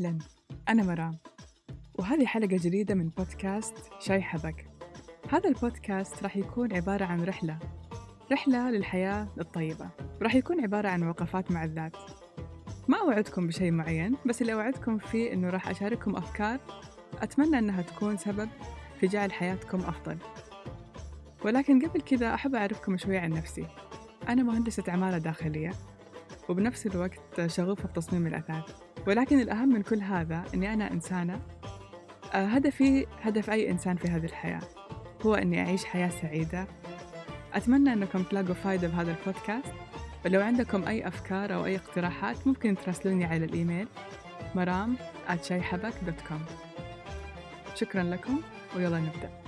أهلا أنا مرام. وهذه حلقة جديدة من بودكاست شاي حبك. هذا البودكاست راح يكون عبارة عن رحلة. رحلة للحياة الطيبة. راح يكون عبارة عن وقفات مع الذات. ما أوعدكم بشيء معين بس اللي أوعدكم فيه إنه راح أشارككم أفكار أتمنى إنها تكون سبب في جعل حياتكم أفضل. ولكن قبل كذا أحب أعرفكم شوي عن نفسي. أنا مهندسة عمارة داخلية وبنفس الوقت شغوفة في تصميم الأثاث. ولكن الأهم من كل هذا أني أنا إنسانة آه، هدفي هدف أي إنسان في هذه الحياة هو أني أعيش حياة سعيدة. أتمنى أنكم تلاقوا فايدة بهذا البودكاست. ولو عندكم أي أفكار أو أي اقتراحات ممكن تراسلوني على الإيميل مرام شكرا لكم ويلا نبدأ.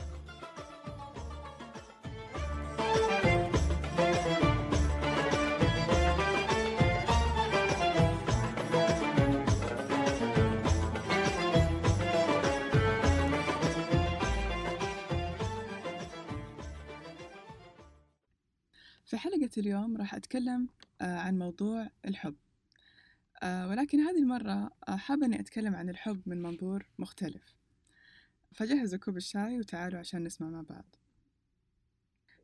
اليوم راح أتكلم آه، عن موضوع الحب. آه، ولكن هذه المرة آه، حابة أني أتكلم عن الحب من منظور مختلف. فجهزوا كوب الشاي وتعالوا عشان نسمع مع بعض.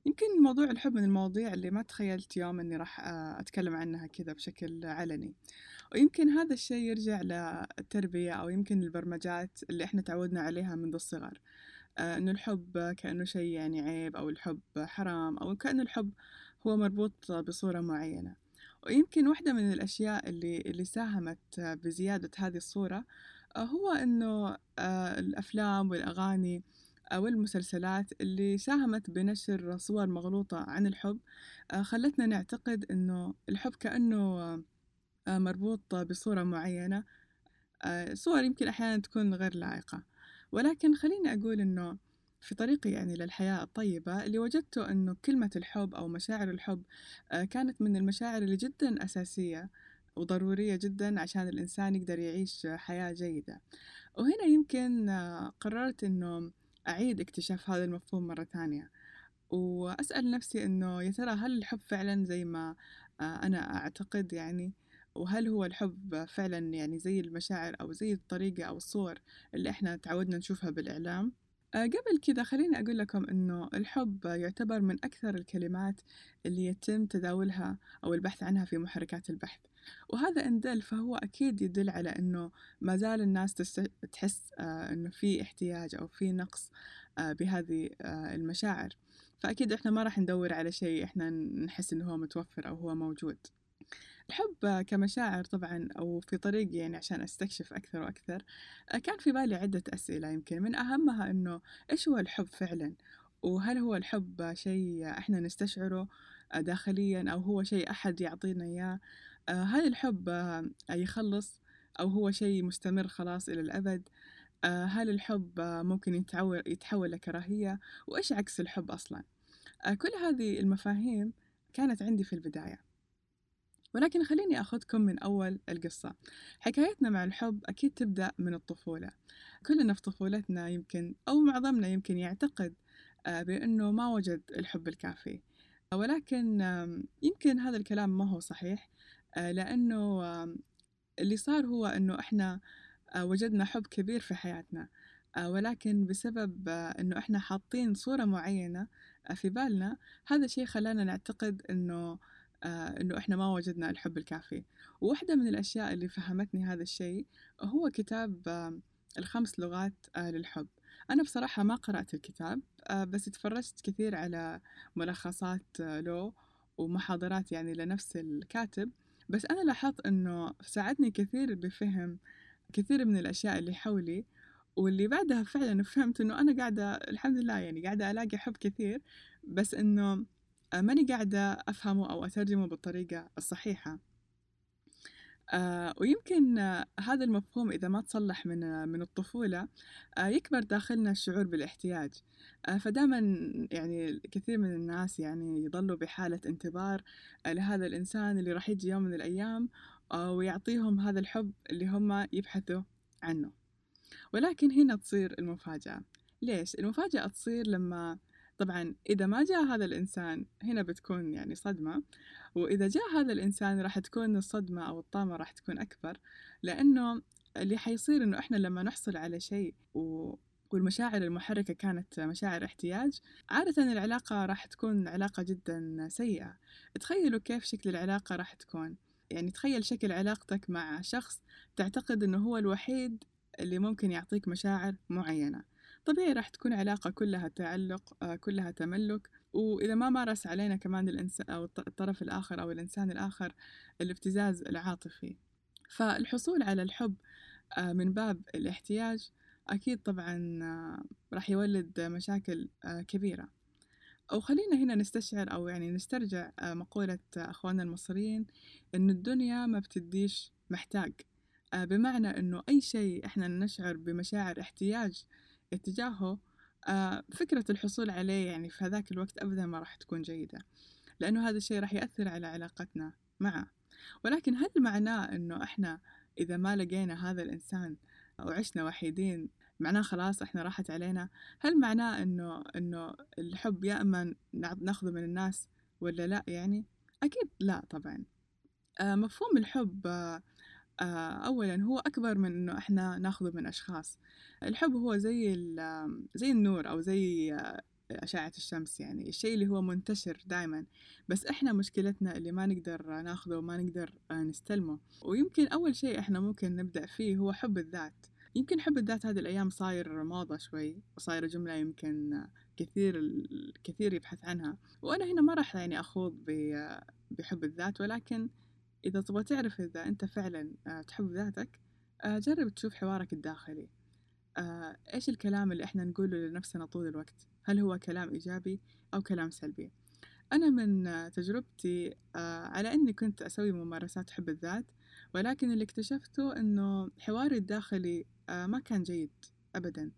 يمكن موضوع الحب من المواضيع اللي ما تخيلت يوم أني راح أتكلم عنها كذا بشكل علني. ويمكن هذا الشيء يرجع للتربية أو يمكن البرمجات اللي إحنا تعودنا عليها منذ الصغر. أنه الحب كأنه شيء يعني عيب أو الحب حرام أو كأنه الحب هو مربوط بصورة معينة. ويمكن واحدة من الأشياء اللي, اللي ساهمت بزيادة هذه الصورة آه، هو أنه آه، الأفلام والأغاني والمسلسلات اللي ساهمت بنشر صور مغلوطة عن الحب آه، خلتنا نعتقد أنه الحب كأنه مربوط بصورة معينة صور يمكن أحيانا تكون غير لائقة. ولكن خليني أقول أنه في طريقي يعني للحياة الطيبة اللي وجدته أنه كلمة الحب أو مشاعر الحب آه، كانت من المشاعر اللي جدا أساسية وضرورية جدا عشان الإنسان يقدر يعيش حياة جيدة. وهنا يمكن آه، قررت أنه أعيد اكتشاف هذا المفهوم مرة ثانية وأسأل نفسي أنه يا ترى هل الحب فعلا زي ما آه، أنا أعتقد يعني؟ وهل هو الحب فعلا يعني زي المشاعر أو زي الطريقة أو الصور اللي إحنا تعودنا نشوفها بالإعلام؟ قبل كذا خليني أقول لكم إنه الحب يعتبر من أكثر الكلمات اللي يتم تداولها أو البحث عنها في محركات البحث. وهذا إن دل فهو أكيد يدل على إنه ما زال الناس تحس آه، إنه في احتياج أو في نقص آه، بهذه المشاعر. فأكيد إحنا ما راح ندور على شيء إحنا نحس إنه هو متوفر أو هو موجود. الحب كمشاعر طبعا أو في طريقي يعني عشان أستكشف أكثر وأكثر كان في بالي عدة أسئلة يمكن من أهمها إنه إيش هو الحب فعلا؟ وهل هو الحب شيء إحنا نستشعره داخليا أو هو شيء أحد يعطينا إياه؟ هل الحب يخلص أو هو شيء مستمر خلاص إلى الأبد؟ هل الحب ممكن يتحول, يتحول لكراهية؟ وإيش عكس الحب أصلا؟ كل هذه المفاهيم كانت عندي في البداية. ولكن خليني أخذكم من أول القصة. حكايتنا مع الحب أكيد تبدأ من الطفولة. كلنا في طفولتنا يمكن أو معظمنا يمكن يعتقد آه، بأنه ما وجد الحب الكافي. ولكن يمكن هذا الكلام ما هو صحيح آه، لأنه اللي صار هو أنه إحنا آه، وجدنا حب كبير في حياتنا. ولكن بسبب أنه إحنا حاطين صورة معينة في بالنا هذا الشيء خلانا نعتقد أنه آه، إنه إحنا ما وجدنا الحب الكافي. وواحدة من الأشياء اللي فهمتني هذا الشيء هو كتاب آه، الخمس لغات آه، للحب. أنا بصراحة ما قرأت الكتاب بس تفرجت كثير على ملخصات له ومحاضرات يعني لنفس الكاتب. بس أنا لاحظت إنه ساعدني كثير بفهم كثير من الأشياء اللي حولي. واللي بعدها فعلا فهمت إنه أنا قاعدة الحمد لله يعني قاعدة ألاقي حب كثير. بس إنه ماني قاعدة أفهمه أو أترجمه بالطريقة الصحيحة. آه ويمكن آه هذا المفهوم إذا ما تصلح من آه من الطفولة آه يكبر داخلنا الشعور بالاحتياج. آه فدائما يعني كثير من الناس يعني يظلوا بحالة انتظار آه لهذا الإنسان اللي راح يجي يوم من الأيام آه ويعطيهم هذا الحب اللي هم يبحثوا عنه. ولكن هنا تصير المفاجأة. ليش؟ المفاجأة تصير لما طبعا إذا ما جاء هذا الإنسان هنا بتكون يعني صدمة. وإذا جاء هذا الإنسان راح تكون الصدمة أو الطامة راح تكون أكبر لأنه اللي حيصير إنه إحنا لما نحصل على شيء و... والمشاعر المحركة كانت مشاعر احتياج عادة العلاقة راح تكون علاقة جدا سيئة. تخيلوا كيف شكل العلاقة راح تكون. يعني تخيل شكل علاقتك مع شخص تعتقد إنه هو الوحيد اللي ممكن يعطيك مشاعر معينة. طبيعي راح تكون علاقة كلها تعلق آه، كلها تملك. وإذا ما مارس علينا كمان الإنسان أو الطرف الآخر أو الإنسان الآخر الابتزاز العاطفي. فالحصول على الحب آه، من باب الاحتياج أكيد طبعا آه، راح يولد مشاكل كبيرة. أو خلينا هنا نستشعر أو يعني نسترجع مقولة أخواننا المصريين إن الدنيا ما بتديش محتاج. بمعنى إنه أي شيء إحنا نشعر بمشاعر احتياج اتجاهه آه، فكرة الحصول عليه يعني في هذاك الوقت أبدا ما راح تكون جيدة لأنه هذا الشيء راح يأثر على علاقتنا معه. ولكن هل معناه أنه إحنا إذا ما لقينا هذا الإنسان وعشنا وحيدين معناه خلاص إحنا راحت علينا؟ هل معناه أنه أنه الحب يا إما ناخذه من الناس ولا لا يعني؟ أكيد لا طبعا. آه، مفهوم الحب آه، أولا هو أكبر من إنه إحنا ناخذه من أشخاص. الحب هو زي زي النور أو زي آه، أشعة الشمس يعني الشيء اللي هو منتشر دائما بس إحنا مشكلتنا اللي ما نقدر ناخذه وما نقدر آه، نستلمه. ويمكن أول شيء إحنا ممكن نبدأ فيه هو حب الذات. يمكن حب الذات هذه الأيام صاير موضة شوي وصايرة جملة يمكن كثير الكثير يبحث عنها. وأنا هنا ما راح يعني أخوض بحب الذات ولكن إذا تبغى تعرف إذا أنت فعلا آه، تحب ذاتك آه، جرب تشوف حوارك الداخلي. آه، إيش الكلام اللي إحنا نقوله لنفسنا طول الوقت؟ هل هو كلام إيجابي أو كلام سلبي؟ أنا من تجربتي على أني كنت أسوي ممارسات حب الذات ولكن اللي اكتشفته أنه حواري الداخلي ما كان جيد أبدا.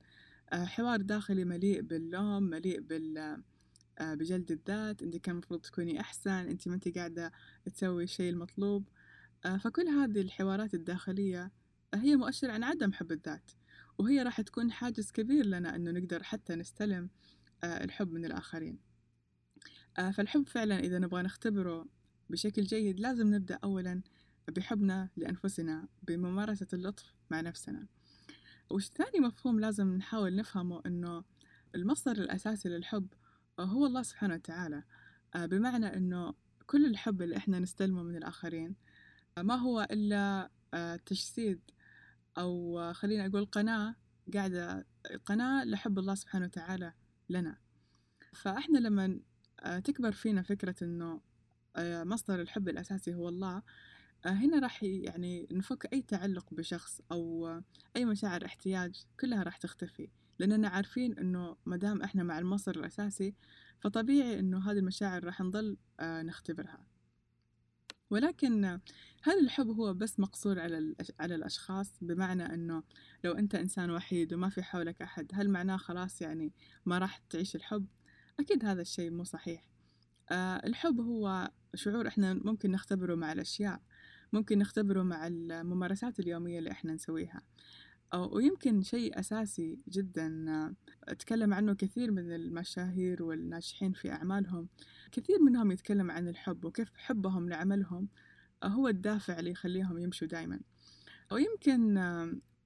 حوار داخلي مليء باللوم مليء بال بجلد الذات أنت كان المفروض تكوني أحسن أنت ما أنت قاعدة تسوي الشيء المطلوب. آه، فكل هذه الحوارات الداخلية هي مؤشر عن عدم حب الذات. وهي راح تكون حاجز كبير لنا إنه نقدر حتى نستلم آه، الحب من الآخرين. فالحب فعلا إذا نبغى نختبره بشكل جيد لازم نبدأ اولا بحبنا لأنفسنا بممارسة اللطف مع نفسنا. وش ثاني مفهوم لازم نحاول نفهمه إنه المصدر الأساسي للحب هو الله سبحانه وتعالى. آه، بمعنى أنه كل الحب اللي إحنا نستلمه من الآخرين آه، ما هو إلا آه، تجسيد أو خلينا أقول قناة قاعدة قناة لحب الله سبحانه وتعالى لنا. فإحنا لما تكبر فينا فكرة أنه مصدر الحب الأساسي هو الله هنا راح يعني نفك أي تعلق بشخص أو أي مشاعر احتياج كلها راح تختفي. لأننا عارفين إنه مدام إحنا مع المصدر الأساسي فطبيعي إنه هذه المشاعر راح نظل آه، نختبرها. ولكن هل الحب هو بس مقصور على على الأشخاص؟ بمعنى إنه لو أنت إنسان وحيد وما في حولك أحد هل معناه خلاص يعني ما راح تعيش الحب؟ أكيد هذا الشيء مو صحيح. آه، الحب هو شعور إحنا ممكن نختبره مع الأشياء ممكن نختبره مع الممارسات اليومية اللي إحنا نسويها. ويمكن شيء أساسي جدا آه، تكلم عنه كثير من المشاهير والناجحين في أعمالهم. كثير منهم يتكلم عن الحب وكيف حبهم لعملهم هو الدافع اللي يخليهم يمشوا دايما. ويمكن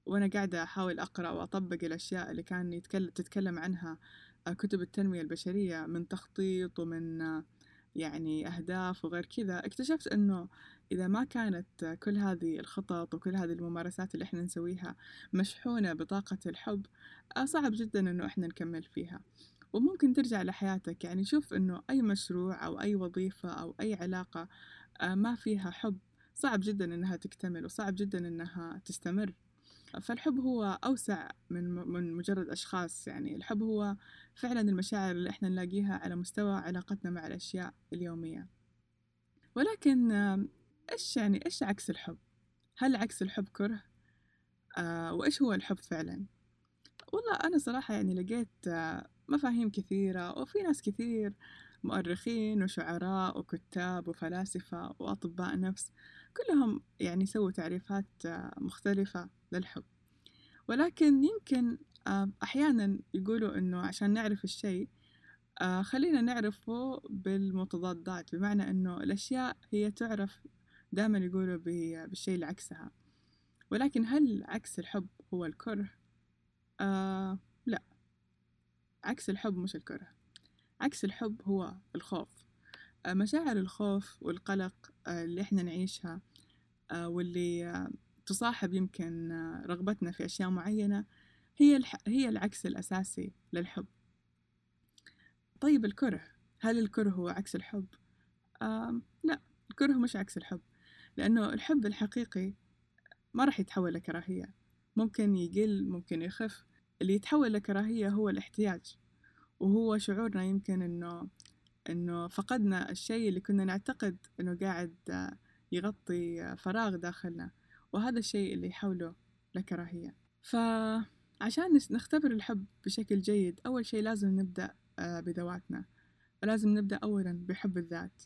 وأنا قاعدة أحاول أقرأ وأطبق الأشياء اللي كان يتكلم تتكلم عنها كتب التنمية البشرية من تخطيط ومن يعني أهداف وغير كذا اكتشفت أنه إذا ما كانت كل هذه الخطط وكل هذه الممارسات اللي إحنا نسويها مشحونة بطاقة الحب آه، صعب جدا إنه إحنا نكمل فيها. وممكن ترجع لحياتك يعني شوف إنه أي مشروع أو أي وظيفة أو أي علاقة آه، ما فيها حب صعب جدا إنها تكتمل وصعب جدا إنها تستمر. فالحب هو أوسع من من مجرد أشخاص يعني الحب هو فعلا المشاعر اللي إحنا نلاقيها على مستوى علاقتنا مع الأشياء اليومية ولكن إيش يعني إيش عكس الحب؟ هل عكس الحب كره؟ آه وإيش هو الحب فعلا؟ والله أنا صراحة يعني لقيت آه مفاهيم كثيرة وفي ناس كثير مؤرخين وشعراء وكتاب وفلاسفة وأطباء نفس كلهم يعني سووا تعريفات آه مختلفة للحب ولكن يمكن أحيانا يقولوا إنه عشان نعرف الشيء آه خلينا نعرفه بالمتضادات بمعنى إنه الأشياء هي تعرف دائما يقولوا بالشيء اللي عكسها. ولكن هل عكس الحب هو الكره؟ آه لا. عكس الحب مش الكره. عكس الحب هو الخوف. آه مشاعر الخوف والقلق آه اللي إحنا نعيشها واللي تصاحب يمكن رغبتنا في أشياء معينة هي. هي العكس الأساسي للحب طيب الكره هل الكره هو عكس الحب؟ آه لا الكره مش عكس الحب لأنه الحب الحقيقي ما راح يتحول لكراهية ممكن يقل ممكن يخف اللي يتحول لكراهية هو الاحتياج وهو شعورنا يمكن إنه إنه فقدنا الشيء اللي كنا نعتقد إنه قاعد يغطي فراغ داخلنا وهذا الشيء اللي يحوله لكراهية فعشان نختبر الحب بشكل جيد أول شيء لازم نبدأ بذواتنا. لازم نبدأ أولا بحب الذات.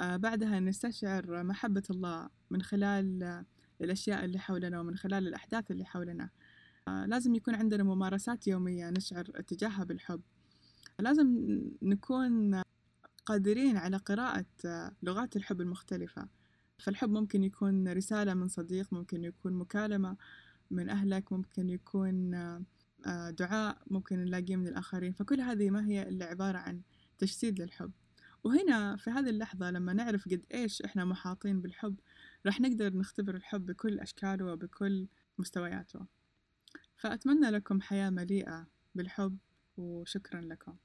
بعدها نستشعر محبة الله من خلال الأشياء اللي حولنا ومن خلال الأحداث اللي حولنا. لازم يكون عندنا ممارسات يومية نشعر اتجاهها بالحب. لازم نكون قادرين على قراءة لغات الحب المختلفة. فالحب ممكن يكون رسالة من صديق ممكن يكون مكالمة من أهلك ممكن يكون دعاء ممكن نلاقيه من الآخرين. فكل هذه ما هي إلا عبارة عن تجسيد للحب. وهنا في هذه اللحظة لما نعرف قد إيش إحنا محاطين بالحب راح نقدر نختبر الحب بكل أشكاله وبكل مستوياته. فأتمنى لكم حياة مليئة بالحب وشكرا لكم.